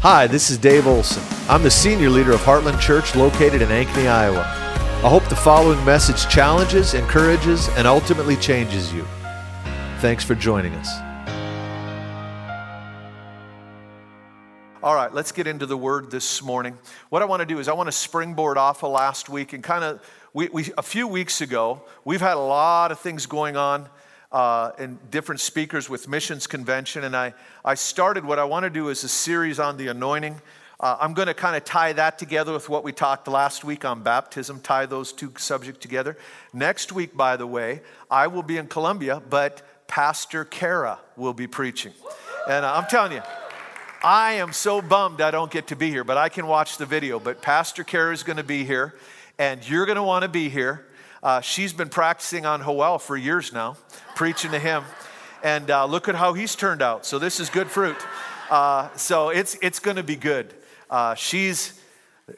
Hi, this is Dave Olson. I'm the senior leader of Heartland Church located in Ankeny, Iowa. I hope the following message challenges, encourages, and ultimately changes you. Thanks for joining us. All right, let's get into the word this morning. What I want to do is I want to springboard off of last week and kind of, we, we, a few weeks ago, we've had a lot of things going on uh, and different speakers with Missions Convention. And I, I started what I want to do is a series on the anointing. Uh, I'm going to kind of tie that together with what we talked last week on baptism, tie those two subjects together. Next week, by the way, I will be in Columbia, but Pastor Kara will be preaching. And I'm telling you, I am so bummed I don't get to be here, but I can watch the video. But Pastor Kara is going to be here, and you're going to want to be here. Uh, she's been practicing on Hoel for years now, preaching to him. And uh, look at how he's turned out. So this is good fruit. Uh, so it's, it's going to be good. Uh, she's,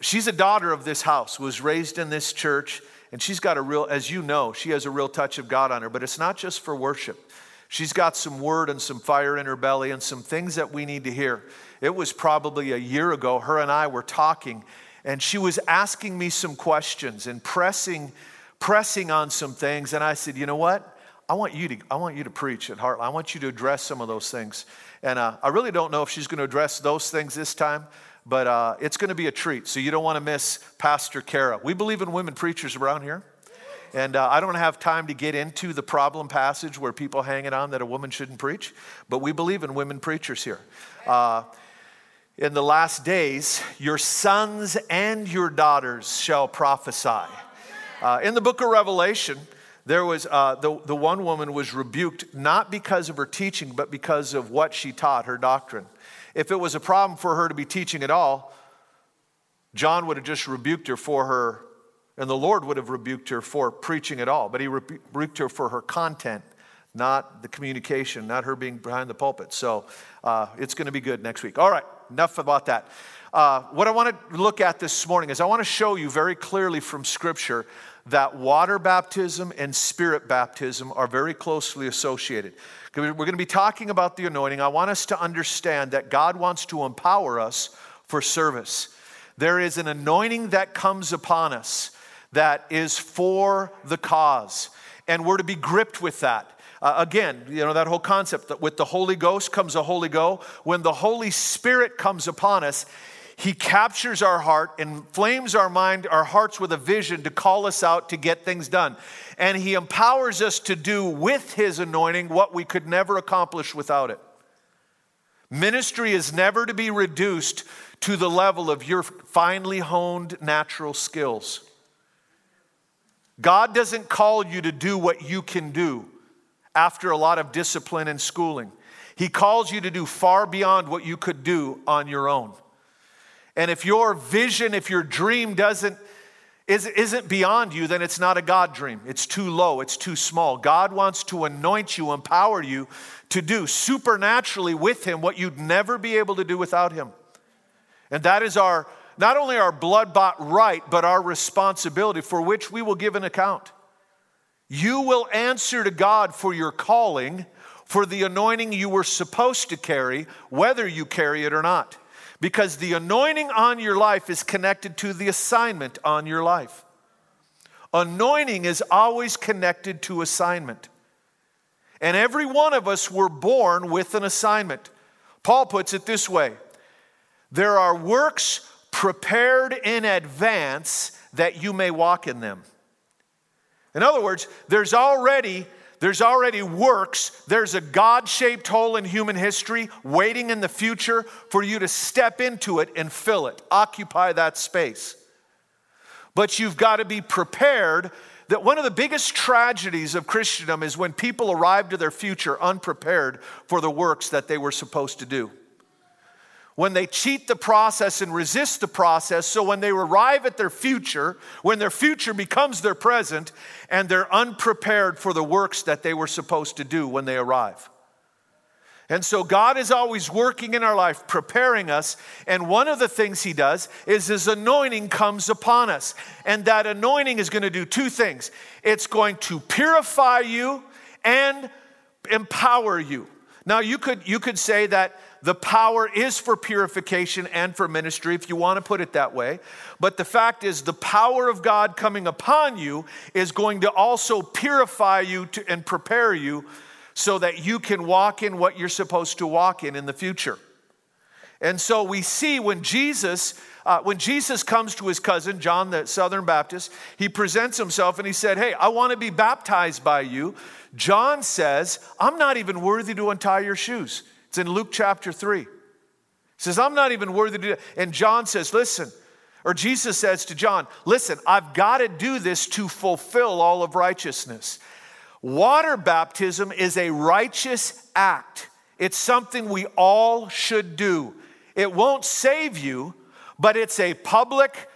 she's a daughter of this house, was raised in this church, and she's got a real, as you know, she has a real touch of God on her, but it's not just for worship. She's got some word and some fire in her belly and some things that we need to hear. It was probably a year ago, her and I were talking, and she was asking me some questions and pressing pressing on some things. And I said, you know what? I want you to, I want you to preach at Heartland. I want you to address some of those things. And uh, I really don't know if she's going to address those things this time, but uh, it's going to be a treat. So you don't want to miss Pastor Kara. We believe in women preachers around here. And uh, I don't have time to get into the problem passage where people hang it on that a woman shouldn't preach, but we believe in women preachers here. Uh, in the last days, your sons and your daughters shall prophesy. Uh, in the book of Revelation, there was uh, the, the one woman was rebuked not because of her teaching, but because of what she taught, her doctrine. If it was a problem for her to be teaching at all, John would have just rebuked her for her, and the Lord would have rebuked her for preaching at all. But he rebuked her for her content, not the communication, not her being behind the pulpit. So uh, it's going to be good next week. All right, enough about that. Uh, what I want to look at this morning is I want to show you very clearly from Scripture that water baptism and spirit baptism are very closely associated. We're going to be talking about the anointing. I want us to understand that God wants to empower us for service. There is an anointing that comes upon us that is for the cause, and we're to be gripped with that. Uh, again, you know, that whole concept that with the Holy Ghost comes a Holy Go. When the Holy Spirit comes upon us, he captures our heart, inflames our mind, our hearts with a vision to call us out to get things done. And He empowers us to do with His anointing what we could never accomplish without it. Ministry is never to be reduced to the level of your finely honed natural skills. God doesn't call you to do what you can do after a lot of discipline and schooling. He calls you to do far beyond what you could do on your own. And if your vision, if your dream doesn't isn't beyond you, then it's not a God dream. It's too low, it's too small. God wants to anoint you, empower you to do supernaturally with Him what you'd never be able to do without Him. And that is our, not only our blood bought right, but our responsibility for which we will give an account. You will answer to God for your calling, for the anointing you were supposed to carry, whether you carry it or not because the anointing on your life is connected to the assignment on your life. Anointing is always connected to assignment. And every one of us were born with an assignment. Paul puts it this way there are works prepared in advance that you may walk in them. In other words, there's already there's already works. There's a God shaped hole in human history waiting in the future for you to step into it and fill it, occupy that space. But you've got to be prepared that one of the biggest tragedies of Christendom is when people arrive to their future unprepared for the works that they were supposed to do when they cheat the process and resist the process. So when they arrive at their future, when their future becomes their present, and they're unprepared for the works that they were supposed to do when they arrive. And so God is always working in our life, preparing us. And one of the things He does is His anointing comes upon us. And that anointing is going to do two things it's going to purify you and empower you. Now, you could, you could say that the power is for purification and for ministry, if you want to put it that way. But the fact is, the power of God coming upon you is going to also purify you to, and prepare you so that you can walk in what you're supposed to walk in in the future. And so we see when Jesus uh, when Jesus comes to his cousin, John the Southern Baptist, he presents himself and he said, Hey, I want to be baptized by you. John says, I'm not even worthy to untie your shoes. It's in Luke chapter 3. He says, I'm not even worthy to. And John says, Listen, or Jesus says to John, Listen, I've got to do this to fulfill all of righteousness. Water baptism is a righteous act, it's something we all should do. It won't save you, but it's a public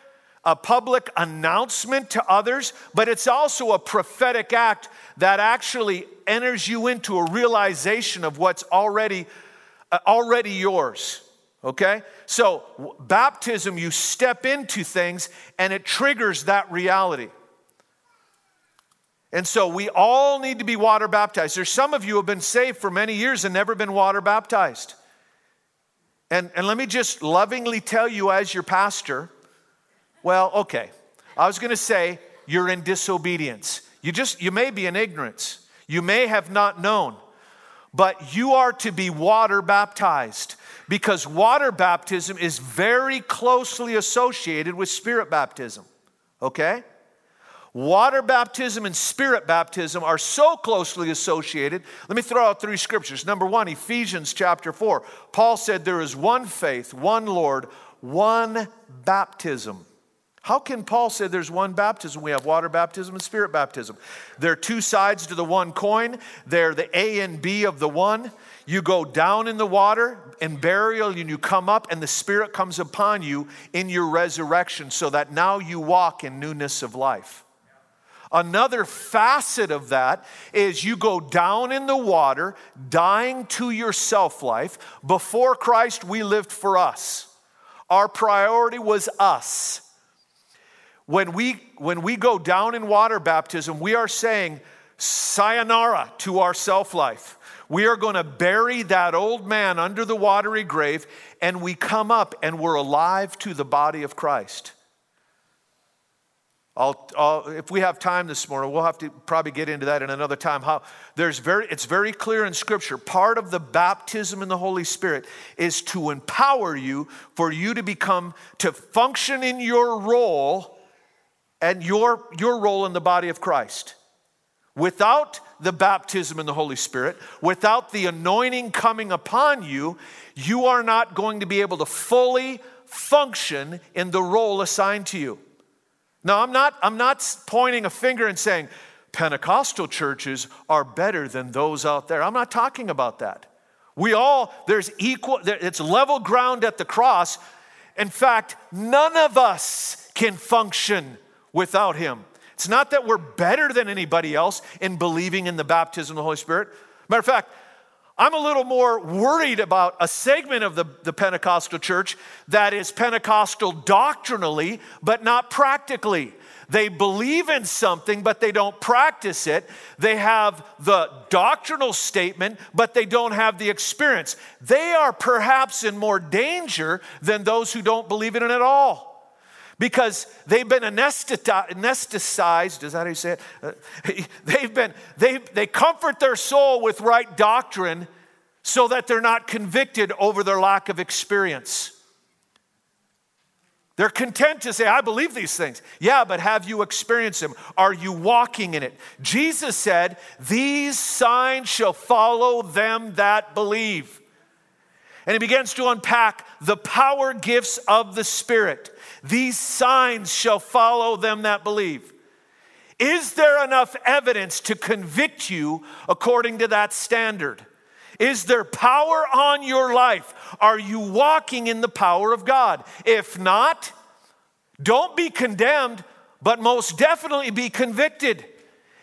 a public announcement to others, but it's also a prophetic act that actually enters you into a realization of what's already Uh, already yours. Okay? So, baptism you step into things and it triggers that reality. And so we all need to be water baptized. There's some of you who have been saved for many years and never been water baptized. And, and let me just lovingly tell you, as your pastor, well, okay, I was to say you're in disobedience. You just, you may be in ignorance. You may have not known, but you are to be water baptized because water baptism is very closely associated with spirit baptism. Okay? Water baptism and spirit baptism are so closely associated. Let me throw out three scriptures. Number one, Ephesians chapter 4. Paul said, There is one faith, one Lord, one baptism. How can Paul say there's one baptism? We have water baptism and spirit baptism. There are two sides to the one coin, they're the A and B of the one. You go down in the water in burial, and you come up, and the Spirit comes upon you in your resurrection, so that now you walk in newness of life. Another facet of that is you go down in the water, dying to your self life. Before Christ, we lived for us. Our priority was us. When we, when we go down in water baptism, we are saying sayonara to our self life. We are going to bury that old man under the watery grave, and we come up and we're alive to the body of Christ. I'll, I'll, if we have time this morning, we'll have to probably get into that in another time. How there's very, it's very clear in Scripture. Part of the baptism in the Holy Spirit is to empower you for you to become to function in your role and your your role in the body of Christ. Without the baptism in the Holy Spirit, without the anointing coming upon you, you are not going to be able to fully function in the role assigned to you. Now, I'm not, I'm not pointing a finger and saying Pentecostal churches are better than those out there. I'm not talking about that. We all, there's equal, it's level ground at the cross. In fact, none of us can function without Him. It's not that we're better than anybody else in believing in the baptism of the Holy Spirit. Matter of fact, I'm a little more worried about a segment of the, the Pentecostal church that is Pentecostal doctrinally, but not practically. They believe in something, but they don't practice it. They have the doctrinal statement, but they don't have the experience. They are perhaps in more danger than those who don't believe in it at all because they've been anesthetized. Is that how you say it? Uh, they've been, they, they comfort their soul with right doctrine so that they're not convicted over their lack of experience. They're content to say, I believe these things. Yeah, but have you experienced them? Are you walking in it? Jesus said, These signs shall follow them that believe. And he begins to unpack the power gifts of the Spirit. These signs shall follow them that believe. Is there enough evidence to convict you according to that standard? Is there power on your life? Are you walking in the power of God? If not, don't be condemned, but most definitely be convicted.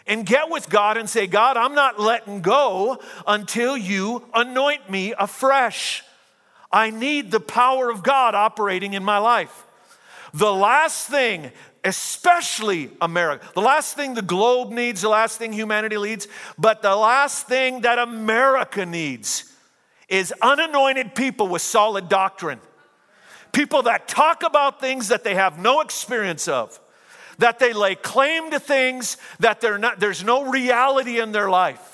And get with God and say, God, I'm not letting go until you anoint me afresh. I need the power of God operating in my life. The last thing, especially America, the last thing the globe needs, the last thing humanity needs, but the last thing that America needs is unanointed people with solid doctrine. People that talk about things that they have no experience of, that they lay claim to things that not, there's no reality in their life.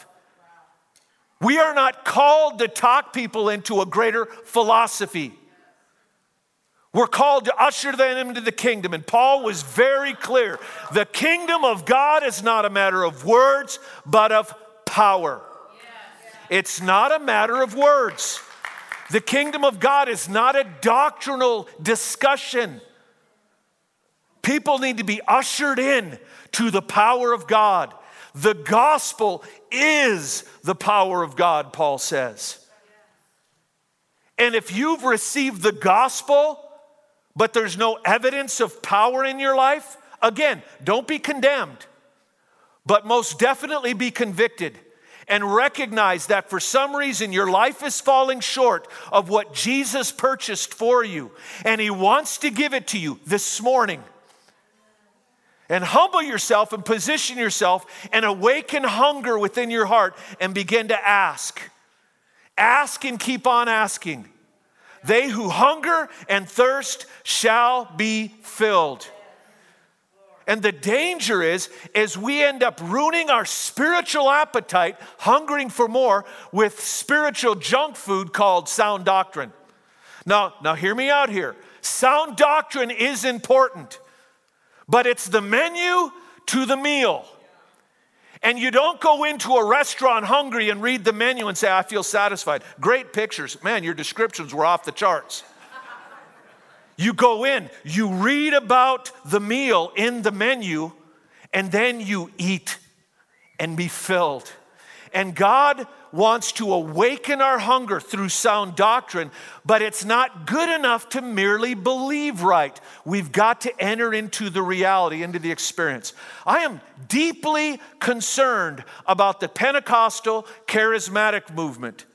We are not called to talk people into a greater philosophy. We're called to usher them into the kingdom. And Paul was very clear the kingdom of God is not a matter of words, but of power. It's not a matter of words. The kingdom of God is not a doctrinal discussion. People need to be ushered in to the power of God. The gospel is the power of God, Paul says. And if you've received the gospel, but there's no evidence of power in your life, again, don't be condemned, but most definitely be convicted and recognize that for some reason your life is falling short of what Jesus purchased for you, and He wants to give it to you this morning. And humble yourself and position yourself and awaken hunger within your heart and begin to ask. Ask and keep on asking. They who hunger and thirst shall be filled. And the danger is, is we end up ruining our spiritual appetite, hungering for more, with spiritual junk food called sound doctrine. Now, now hear me out here. Sound doctrine is important, but it's the menu to the meal. And you don't go into a restaurant hungry and read the menu and say, I feel satisfied. Great pictures. Man, your descriptions were off the charts. You go in, you read about the meal in the menu, and then you eat and be filled. And God wants to awaken our hunger through sound doctrine, but it's not good enough to merely believe right. We've got to enter into the reality, into the experience. I am deeply concerned about the Pentecostal charismatic movement.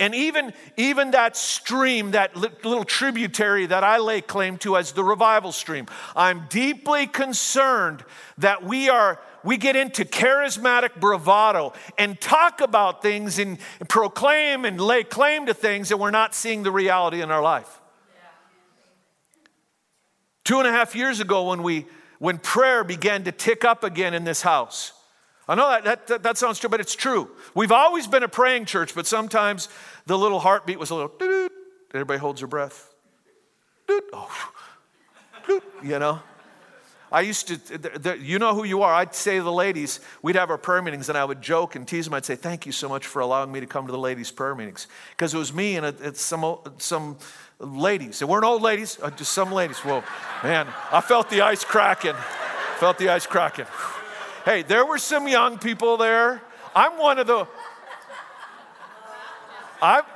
And even, even that stream, that little tributary that I lay claim to as the revival stream, I'm deeply concerned that we are we get into charismatic bravado and talk about things and proclaim and lay claim to things and we're not seeing the reality in our life. Two and a half years ago, when we when prayer began to tick up again in this house, I know that, that, that, that sounds true, but it's true. We've always been a praying church, but sometimes the little heartbeat was a little, everybody holds their breath. Oh, you know? I used to, you know who you are. I'd say to the ladies, we'd have our prayer meetings, and I would joke and tease them. I'd say, Thank you so much for allowing me to come to the ladies' prayer meetings. Because it was me and it's some, some ladies. They weren't old ladies, uh, just some ladies. Well, man, I felt the ice cracking. Felt the ice cracking. Hey, there were some young people there. I'm one of the. I'm.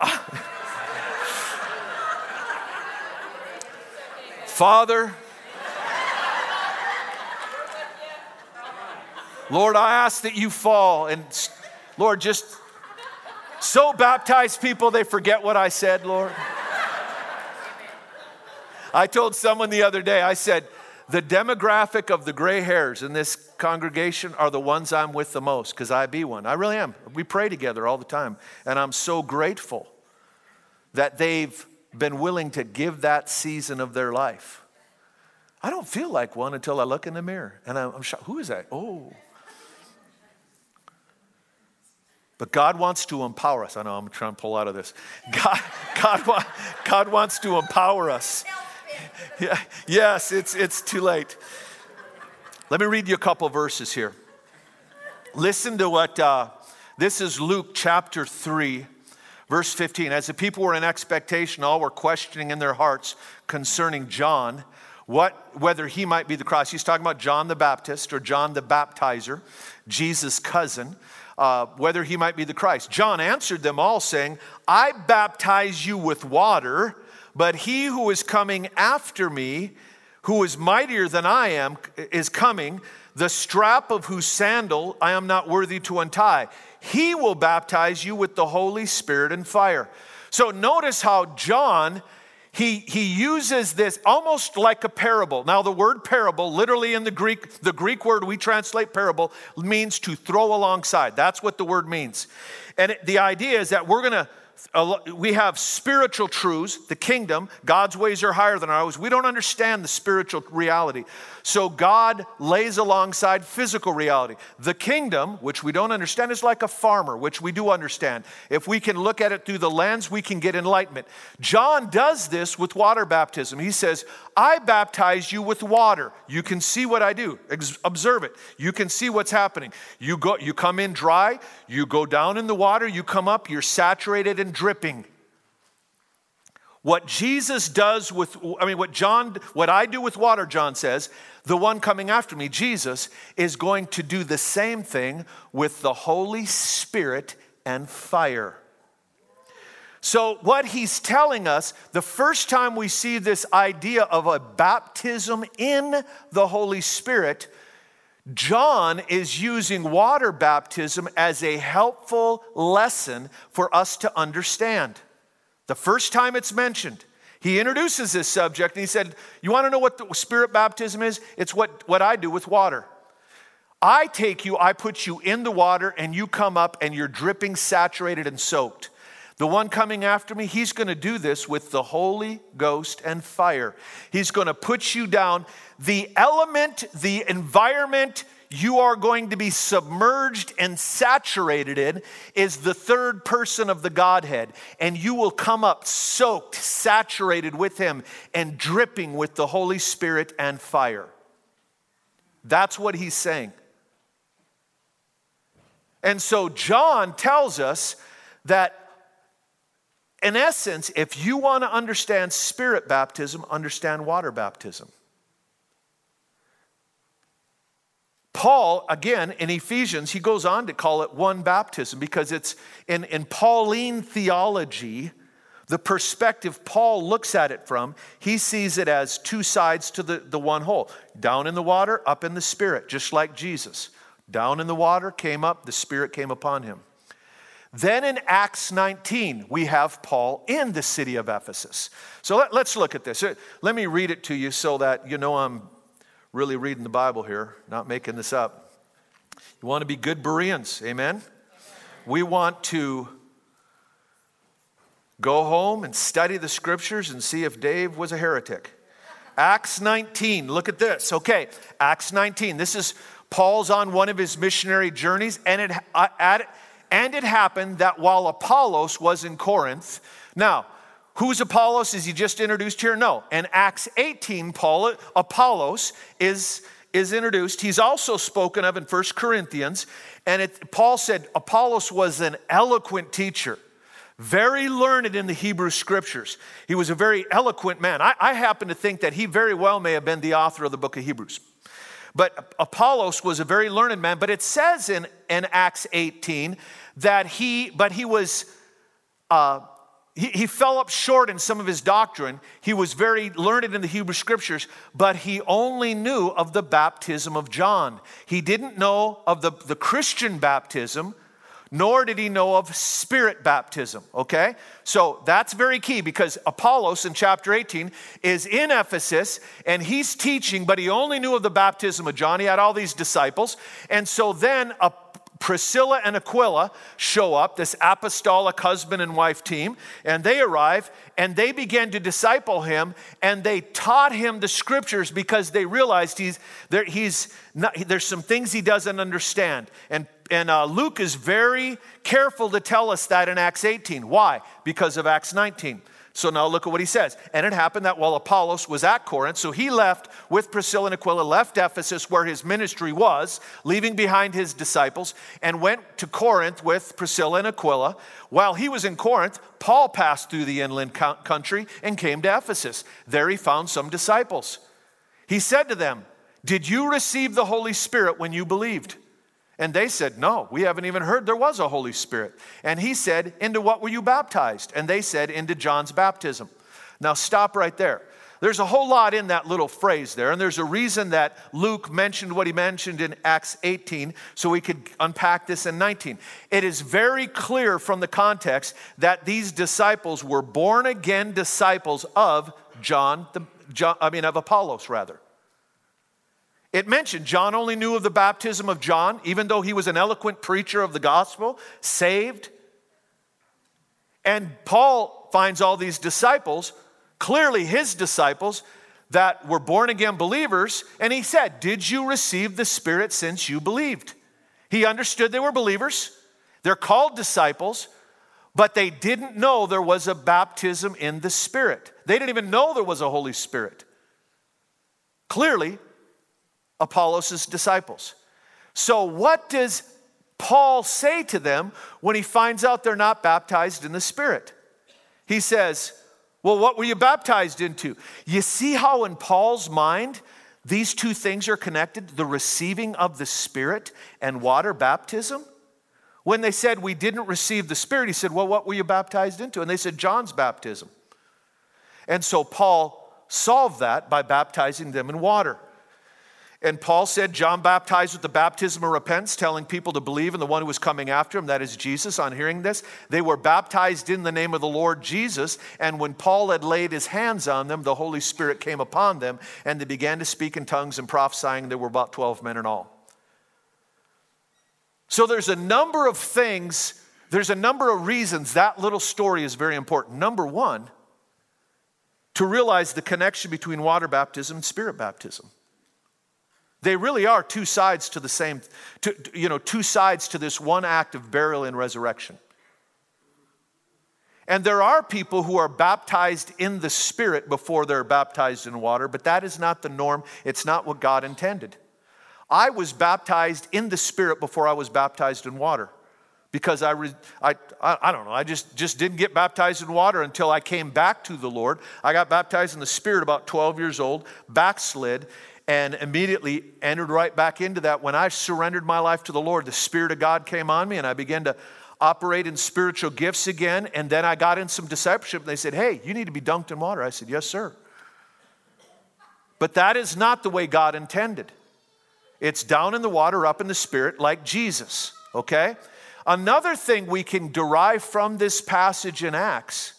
Father, Lord, I ask that you fall and, Lord, just so baptize people they forget what I said, Lord. I told someone the other day, I said, the demographic of the gray hairs in this congregation are the ones I'm with the most because I be one. I really am. We pray together all the time. And I'm so grateful that they've been willing to give that season of their life. I don't feel like one until I look in the mirror and I'm, shocked. Who is that? Oh. But God wants to empower us. I know I'm trying to pull out of this. God, God, God wants to empower us. Yeah, yes, it's, it's too late. Let me read you a couple verses here. Listen to what uh, this is Luke chapter 3, verse 15. As the people were in expectation, all were questioning in their hearts concerning John, what, whether he might be the Christ. He's talking about John the Baptist or John the Baptizer, Jesus' cousin. Uh, whether he might be the Christ. John answered them all, saying, I baptize you with water but he who is coming after me, who is mightier than I am, is coming, the strap of whose sandal I am not worthy to untie. He will baptize you with the Holy Spirit and fire. So notice how John he, he uses this almost like a parable. Now, the word parable, literally in the Greek, the Greek word we translate parable means to throw alongside. That's what the word means. And it, the idea is that we're going to we have spiritual truths, the kingdom. God's ways are higher than ours. We don't understand the spiritual reality. So God lays alongside physical reality. The kingdom, which we don't understand, is like a farmer, which we do understand. If we can look at it through the lens, we can get enlightenment. John does this with water baptism. He says, I baptize you with water. You can see what I do. Observe it. You can see what's happening. You go you come in dry, you go down in the water, you come up, you're saturated dripping. What Jesus does with, I mean, what John, what I do with water, John says, the one coming after me, Jesus, is going to do the same thing with the Holy Spirit and fire. So, what he's telling us, the first time we see this idea of a baptism in the Holy Spirit, John is using water baptism as a helpful lesson for us to understand. The first time it's mentioned, he introduces this subject and he said, You want to know what the spirit baptism is? It's what, what I do with water. I take you, I put you in the water, and you come up and you're dripping, saturated, and soaked. The one coming after me, he's going to do this with the Holy Ghost and fire. He's going to put you down. The element, the environment, you are going to be submerged and saturated in is the third person of the Godhead. And you will come up soaked, saturated with Him, and dripping with the Holy Spirit and fire. That's what he's saying. And so John tells us that, in essence, if you want to understand spirit baptism, understand water baptism. Paul, again, in Ephesians, he goes on to call it one baptism because it's in, in Pauline theology, the perspective Paul looks at it from, he sees it as two sides to the, the one whole down in the water, up in the spirit, just like Jesus. Down in the water, came up, the spirit came upon him. Then in Acts 19, we have Paul in the city of Ephesus. So let, us look at this. Let me read it to you so that you know I'm really reading the Bible here, not making this up. You want to be good Bereans, amen? We want to go home and study the scriptures and see if Dave was a heretic. Acts 19, look at this. Okay, Acts 19. This is Paul's on one of his missionary journeys, and it, uh, and it happened that while Apollos was in Corinth, now, Who's Apollos? Is he just introduced here? No. In Acts 18, Paul, Apollos is, is introduced. He's also spoken of in 1 Corinthians. And it, Paul said Apollos was an eloquent teacher, very learned in the Hebrew scriptures. He was a very eloquent man. I, I happen to think that he very well may have been the author of the book of Hebrews. But Apollos was a very learned man. But it says in, in Acts 18 that he, but he was. Uh, he, he fell up short in some of his doctrine. He was very learned in the Hebrew scriptures, but he only knew of the baptism of John. He didn't know of the, the Christian baptism, nor did he know of spirit baptism, okay? So that's very key because Apollos in chapter 18 is in Ephesus and he's teaching, but he only knew of the baptism of John. He had all these disciples. And so then a Priscilla and Aquila show up, this apostolic husband and wife team, and they arrive and they begin to disciple him and they taught him the scriptures because they realized he's, there, he's not, there's some things he doesn't understand. And, and uh, Luke is very careful to tell us that in Acts 18. Why? Because of Acts 19. So now look at what he says. And it happened that while Apollos was at Corinth, so he left with Priscilla and Aquila, left Ephesus where his ministry was, leaving behind his disciples, and went to Corinth with Priscilla and Aquila. While he was in Corinth, Paul passed through the inland country and came to Ephesus. There he found some disciples. He said to them, Did you receive the Holy Spirit when you believed? And they said, No, we haven't even heard there was a Holy Spirit. And he said, Into what were you baptized? And they said, Into John's baptism. Now stop right there. There's a whole lot in that little phrase there, and there's a reason that Luke mentioned what he mentioned in Acts 18, so we could unpack this in 19. It is very clear from the context that these disciples were born again disciples of John, the, John I mean, of Apollos, rather. It mentioned John only knew of the baptism of John, even though he was an eloquent preacher of the gospel, saved. And Paul finds all these disciples, clearly his disciples, that were born again believers. And he said, Did you receive the Spirit since you believed? He understood they were believers. They're called disciples, but they didn't know there was a baptism in the Spirit. They didn't even know there was a Holy Spirit. Clearly, Apollos' disciples. So, what does Paul say to them when he finds out they're not baptized in the Spirit? He says, Well, what were you baptized into? You see how in Paul's mind these two things are connected the receiving of the Spirit and water baptism? When they said we didn't receive the Spirit, he said, Well, what were you baptized into? And they said, John's baptism. And so Paul solved that by baptizing them in water. And Paul said, John baptized with the baptism of repentance, telling people to believe in the one who was coming after him, that is Jesus. On hearing this, they were baptized in the name of the Lord Jesus. And when Paul had laid his hands on them, the Holy Spirit came upon them, and they began to speak in tongues and prophesying. There were about 12 men in all. So there's a number of things, there's a number of reasons that little story is very important. Number one, to realize the connection between water baptism and spirit baptism. They really are two sides to the same, to, you know, two sides to this one act of burial and resurrection. And there are people who are baptized in the Spirit before they're baptized in water, but that is not the norm. It's not what God intended. I was baptized in the Spirit before I was baptized in water because I, re, I, I, don't know, I just, just didn't get baptized in water until I came back to the Lord. I got baptized in the Spirit about 12 years old, backslid, and immediately entered right back into that. When I surrendered my life to the Lord, the Spirit of God came on me and I began to operate in spiritual gifts again. And then I got in some discipleship and they said, Hey, you need to be dunked in water. I said, Yes, sir. But that is not the way God intended. It's down in the water, up in the Spirit, like Jesus, okay? Another thing we can derive from this passage in Acts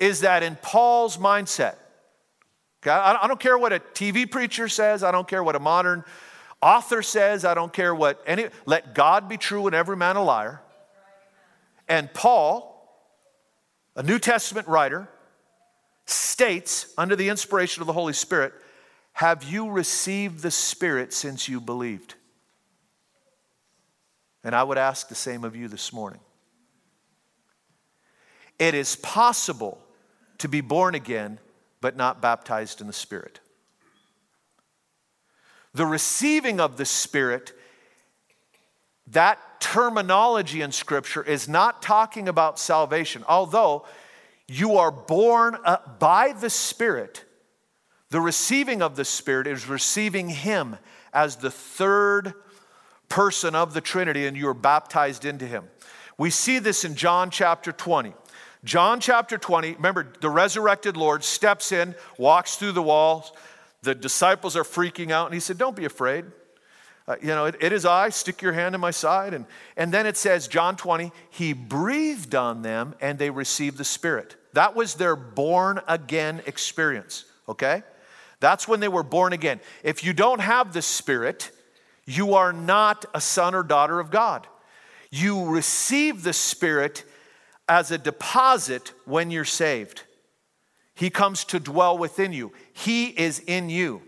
is that in Paul's mindset, Okay? I don't care what a TV preacher says, I don't care what a modern author says, I don't care what any, let God be true and every man a liar. And Paul, a New Testament writer, states under the inspiration of the Holy Spirit, have you received the Spirit since you believed? And I would ask the same of you this morning. It is possible to be born again but not baptized in the Spirit. The receiving of the Spirit, that terminology in Scripture is not talking about salvation, although you are born uh, by the Spirit. The receiving of the Spirit is receiving Him as the third person of the Trinity, and you are baptized into Him. We see this in John chapter 20. John chapter 20, remember, the resurrected Lord steps in, walks through the walls. The disciples are freaking out, and he said, Don't be afraid. Uh, you know, it, it is I, stick your hand in my side. And, and then it says, John 20, he breathed on them and they received the Spirit. That was their born again experience, okay? That's when they were born again. If you don't have the Spirit, you are not a son or daughter of God. You receive the Spirit as a deposit when you're saved. He comes to dwell within you, He is in you.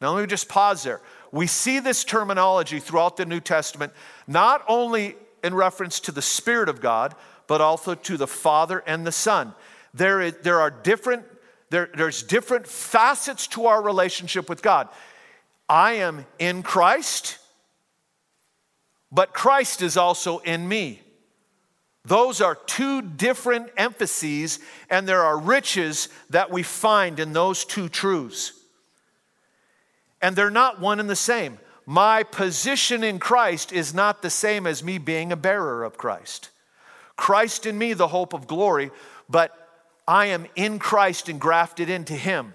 Now, let me just pause there. We see this terminology throughout the New Testament, not only in reference to the Spirit of God, but also to the Father and the Son. There, is, there are different, there, there's different facets to our relationship with God. I am in Christ, but Christ is also in me. Those are two different emphases, and there are riches that we find in those two truths. And they're not one and the same. My position in Christ is not the same as me being a bearer of Christ. Christ in me, the hope of glory, but I am in Christ and grafted into Him.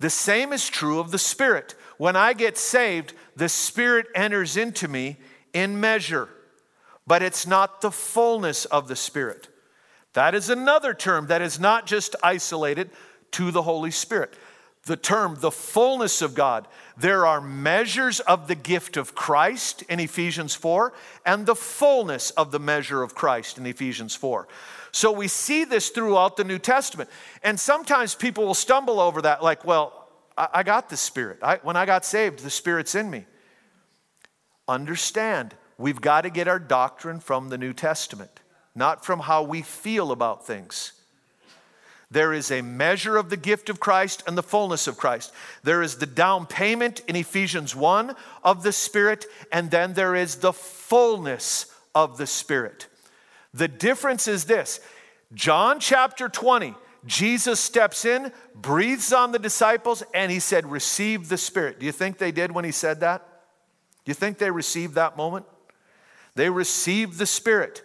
The same is true of the Spirit. When I get saved, the Spirit enters into me in measure but it's not the fullness of the Spirit. That is another term that is not just isolated to the Holy Spirit. the term the fullness of God. There are measures of the gift of Christ in Ephesians 4 and the fullness of the measure of Christ in Ephesians 4. So we see this throughout the New Testament. And sometimes people will stumble over that, like, well, I, got the Spirit. I, when I got saved, the Spirit's in me. Understand, we've got to get our doctrine from the New Testament, not from how we feel about things. There is a measure of the gift of Christ and the fullness of Christ. There is the down payment in Ephesians 1 of the Spirit, and then there is the fullness of the Spirit. The difference is this John chapter 20, Jesus steps in, breathes on the disciples, and he said, Receive the Spirit. Do you think they did when he said that? Do you think they received that moment? They received the Spirit.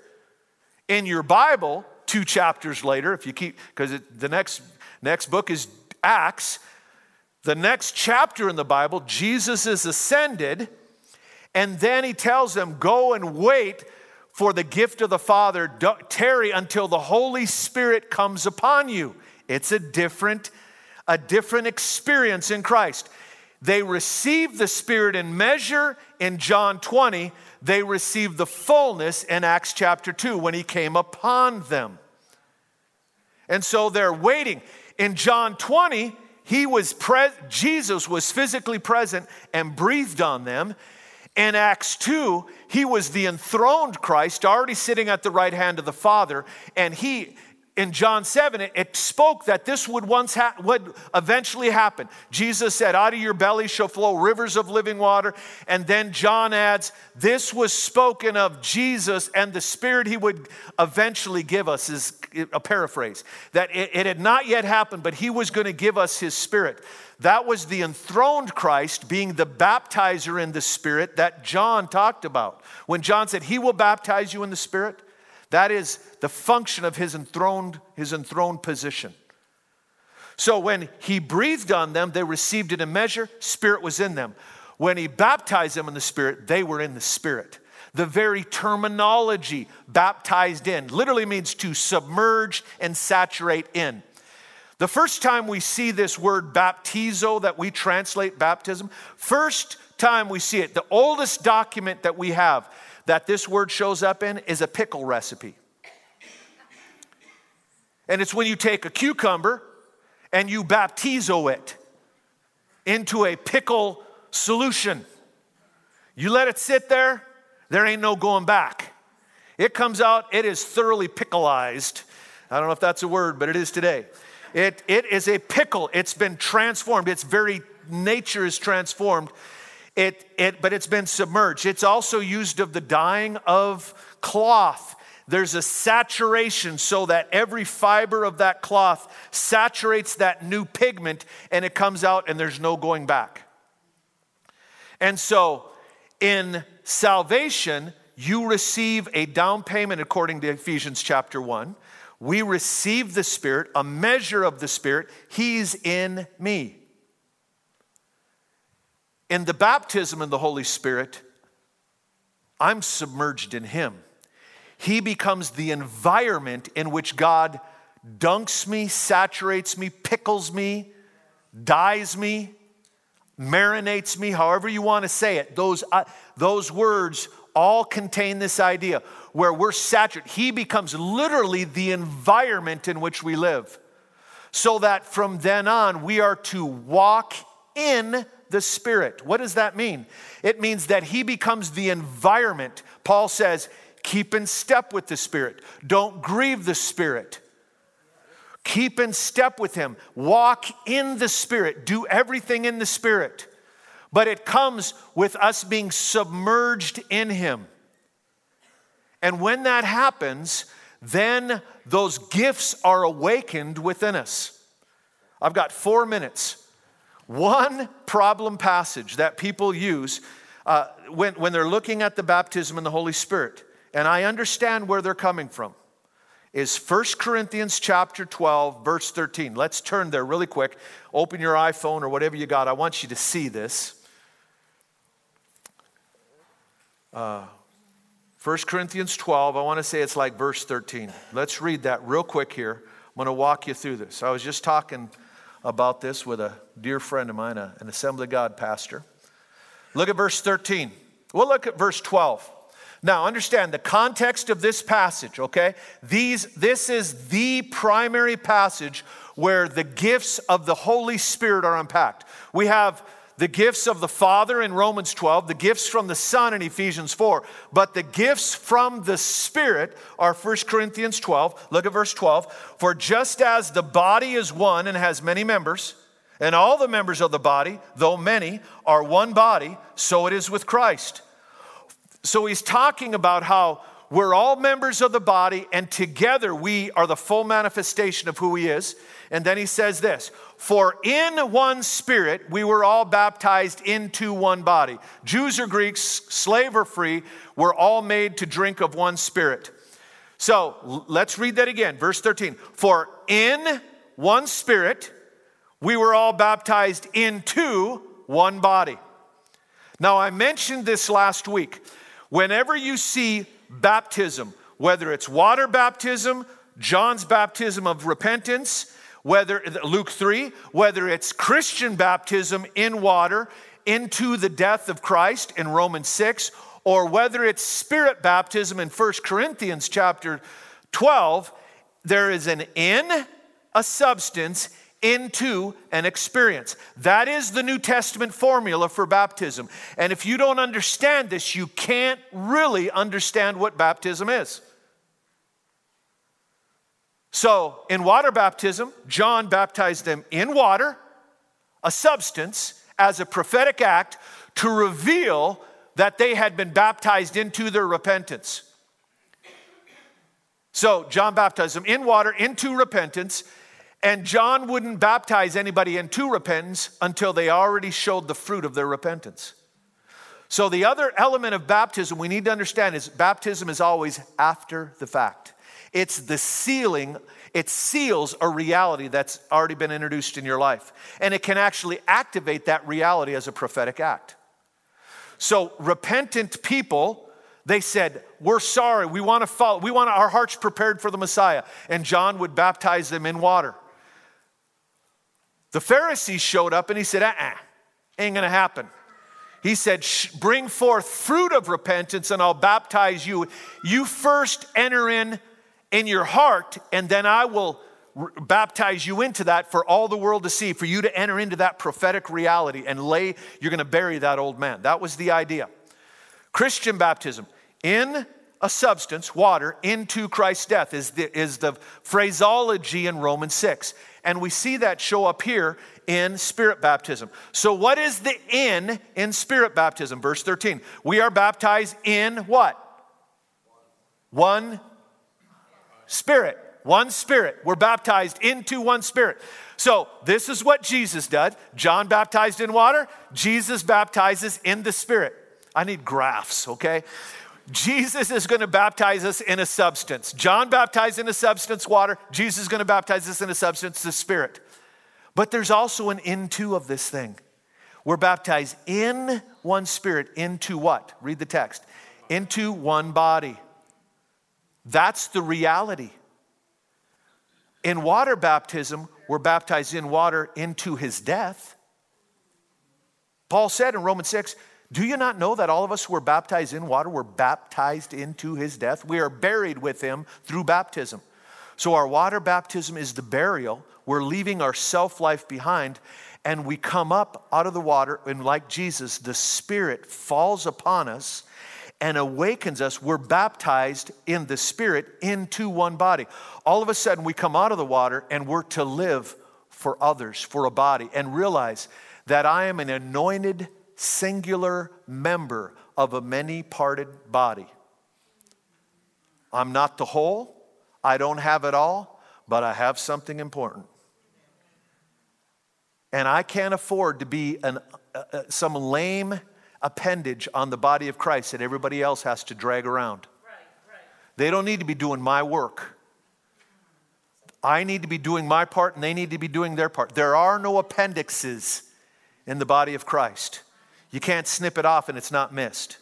In your Bible, two chapters later, if you keep, because the next, next book is Acts. The next chapter in the Bible, Jesus is ascended, and then he tells them, Go and wait for the gift of the Father, tarry until the Holy Spirit comes upon you. It's a different, a different experience in Christ. They received the Spirit in measure in John 20, they received the fullness in Acts chapter 2 when he came upon them. And so they're waiting. In John 20, he was pre- Jesus was physically present and breathed on them. In Acts 2, he was the enthroned Christ, already sitting at the right hand of the Father, and he in John 7, it, it, spoke that this would once ha- would eventually happen. Jesus said, Out of your belly shall flow rivers of living water. And then John adds, This was spoken of Jesus and the Spirit he would eventually give us, is a paraphrase. That it, it had not yet happened, but he was going to give us his Spirit. That was the enthroned Christ being the baptizer in the Spirit that John talked about. When John said, He will baptize you in the Spirit. That is the function of his enthroned, his enthroned position. So when he breathed on them, they received it in measure, spirit was in them. When he baptized them in the spirit, they were in the spirit. The very terminology baptized in literally means to submerge and saturate in. The first time we see this word baptizo that we translate baptism, first time we see it, the oldest document that we have that this word shows up in is a pickle recipe. And it's when you take a cucumber and you baptizo it into a pickle solution. You let it sit there, there ain't no going back. It comes out, it is thoroughly pickleized. I don't know if that's a word, but it is today. It, it is a pickle. It's been transformed. Its very nature is transformed it, it, but it's been submerged. It's also used of the dyeing of cloth. There's a saturation so that every fiber of that cloth saturates that new pigment and it comes out and there's no going back. And so in salvation, you receive a down payment according to Ephesians chapter 1. We receive the Spirit, a measure of the Spirit. He's in me. In the baptism in the Holy Spirit, I'm submerged in Him. He becomes the environment in which God dunks me, saturates me, pickles me, dyes me, marinates me, however you want to say it. Those, uh, those words all contain this idea where we're saturated. He becomes literally the environment in which we live. So that from then on, we are to walk in the Spirit. What does that mean? It means that He becomes the environment. Paul says, keep in step with the Spirit, don't grieve the Spirit. Keep in step with Him, walk in the Spirit, do everything in the Spirit. But it comes with us being submerged in Him. And when that happens, then those gifts are awakened within us. I've got four minutes. One problem passage that people use uh, when, when they're looking at the baptism in the Holy Spirit, and I understand where they're coming from, is 1 Corinthians chapter 12, verse 13. Let's turn there really quick. Open your iPhone or whatever you got. I want you to see this. Uh, 1 Corinthians 12, I want to say it's like verse 13. Let's read that real quick here. I'm going to walk you through this. I was just talking about this with a dear friend of mine, an Assembly of God pastor. Look at verse 13. We'll look at verse 12. Now, understand the context of this passage, okay? These, this is the primary passage where the gifts of the Holy Spirit are unpacked. We have the gifts of the Father in Romans 12, the gifts from the Son in Ephesians 4, but the gifts from the Spirit are 1 Corinthians 12. Look at verse 12. For just as the body is one and has many members, and all the members of the body, though many, are one body, so it is with Christ. So he's talking about how we're all members of the body, and together we are the full manifestation of who he is. And then he says this For in one spirit we were all baptized into one body. Jews or Greeks, slave or free, were all made to drink of one spirit. So let's read that again. Verse 13 For in one spirit we were all baptized into one body. Now, I mentioned this last week. Whenever you see baptism, whether it's water baptism, John's baptism of repentance, whether Luke 3, whether it's Christian baptism in water into the death of Christ in Romans 6, or whether it's spirit baptism in 1 Corinthians chapter 12, there is an in, a substance, into an experience. That is the New Testament formula for baptism. And if you don't understand this, you can't really understand what baptism is. So, in water baptism, John baptized them in water, a substance, as a prophetic act to reveal that they had been baptized into their repentance. So, John baptized them in water into repentance, and John wouldn't baptize anybody into repentance until they already showed the fruit of their repentance. So, the other element of baptism we need to understand is baptism is always after the fact. It's the sealing, it seals a reality that's already been introduced in your life. And it can actually activate that reality as a prophetic act. So, repentant people, they said, We're sorry, we want to follow, we want our hearts prepared for the Messiah. And John would baptize them in water. The Pharisees showed up and he said, uh uh ain't gonna happen. He said, Bring forth fruit of repentance and I'll baptize you. You first enter in in your heart, and then I will baptize you into that for all the world to see, for you to enter into that prophetic reality and lay, you're to bury that old man. That was the idea. Christian baptism in a substance, water, into Christ's death is the, is the phraseology in Romans 6. And we see that show up here in spirit baptism. So, what is the in in spirit baptism? Verse 13. We are baptized in what? One Spirit, one Spirit. We're baptized into one Spirit. So, this is what Jesus did. John baptized in water, Jesus baptizes in the Spirit. I need graphs, okay? Jesus is going to baptize us in a substance. John baptized in a substance, water. Jesus is going to baptize us in a substance, the Spirit. But there's also an into of this thing. We're baptized in one spirit into what? Read the text. Into one body. That's the reality. In water baptism, we're baptized in water into his death. Paul said in Romans 6, Do you not know that all of us who were baptized in water were baptized into his death? We are buried with him through baptism. So our water baptism is the burial. We're leaving our self life behind, and we come up out of the water, and like Jesus, the Spirit falls upon us and awakens us. We're baptized in the Spirit into one body. All of a sudden, we come out of the water and we're to live for others, for a body, and realize that I am an anointed, singular member of a many parted body. I'm not the whole, I don't have it all, but I have something important. And I can't afford to be an, uh, uh some lame, appendage on the body of Christ that everybody else has to drag around. Right, right. They don't need to be doing my work. I need to be doing my part and they need to be doing their part. There are no appendixes in the body of Christ. You can't snip it off and it's not missed.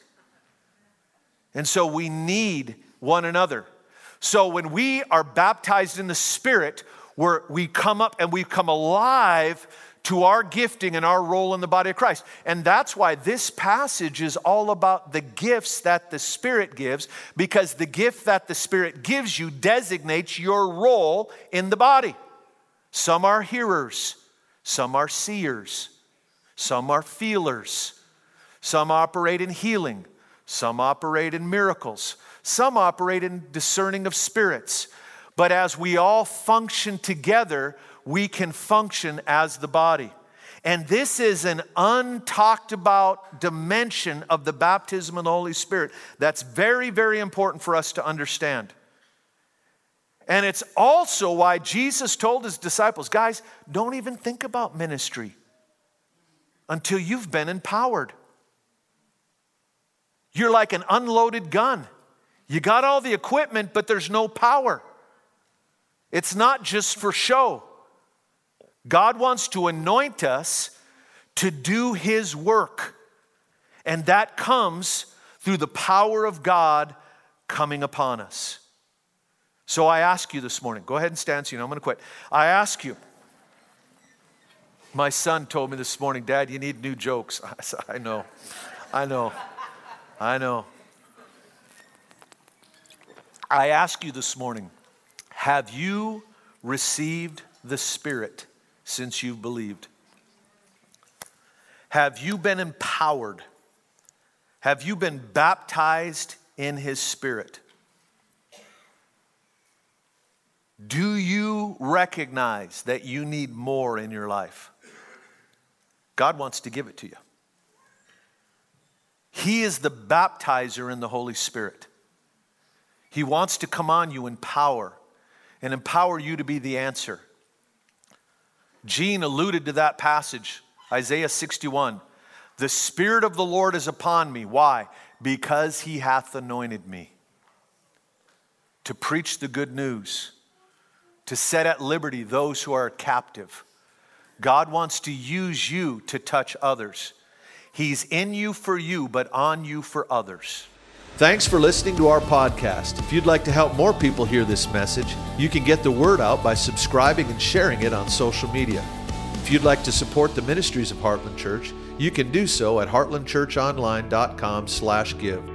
And so we need one another. So when we are baptized in the Spirit, where we come up and we come alive to our gifting and our role in the body of Christ. And that's why this passage is all about the gifts that the Spirit gives, because the gift that the Spirit gives you designates your role in the body. Some are hearers, some are seers, some are feelers, some operate in healing, some operate in miracles, some operate in discerning of spirits. But as we all function together, we can function as the body. And this is an untalked about dimension of the baptism of the Holy Spirit that's very, very important for us to understand. And it's also why Jesus told his disciples, guys, don't even think about ministry until you've been empowered. You're like an unloaded gun. You got all the equipment, but there's no power. It's not just for show. God wants to anoint us to do His work. And that comes through the power of God coming upon us. So I ask you this morning, go ahead and stand so you know I'm going to quit. I ask you, my son told me this morning, Dad, you need new jokes. I said, I know, I know, I know. I ask you this morning, have you received the Spirit? since you've believed? Have you been empowered? Have you been baptized in His Spirit? Do you recognize that you need more in your life? God wants to give it to you. He is the baptizer in the Holy Spirit. He wants to come on you in power and empower you to be the answer. Gene alluded to that passage, Isaiah 61. The Spirit of the Lord is upon me. Why? Because he hath anointed me to preach the good news, to set at liberty those who are captive. God wants to use you to touch others. He's in you for you, but on you for others. Thanks for listening to our podcast. If you'd like to help more people hear this message, you can get the word out by subscribing and sharing it on social media. If you'd like to support the ministries of Heartland Church, you can do so at heartlandchurchonline.com/give.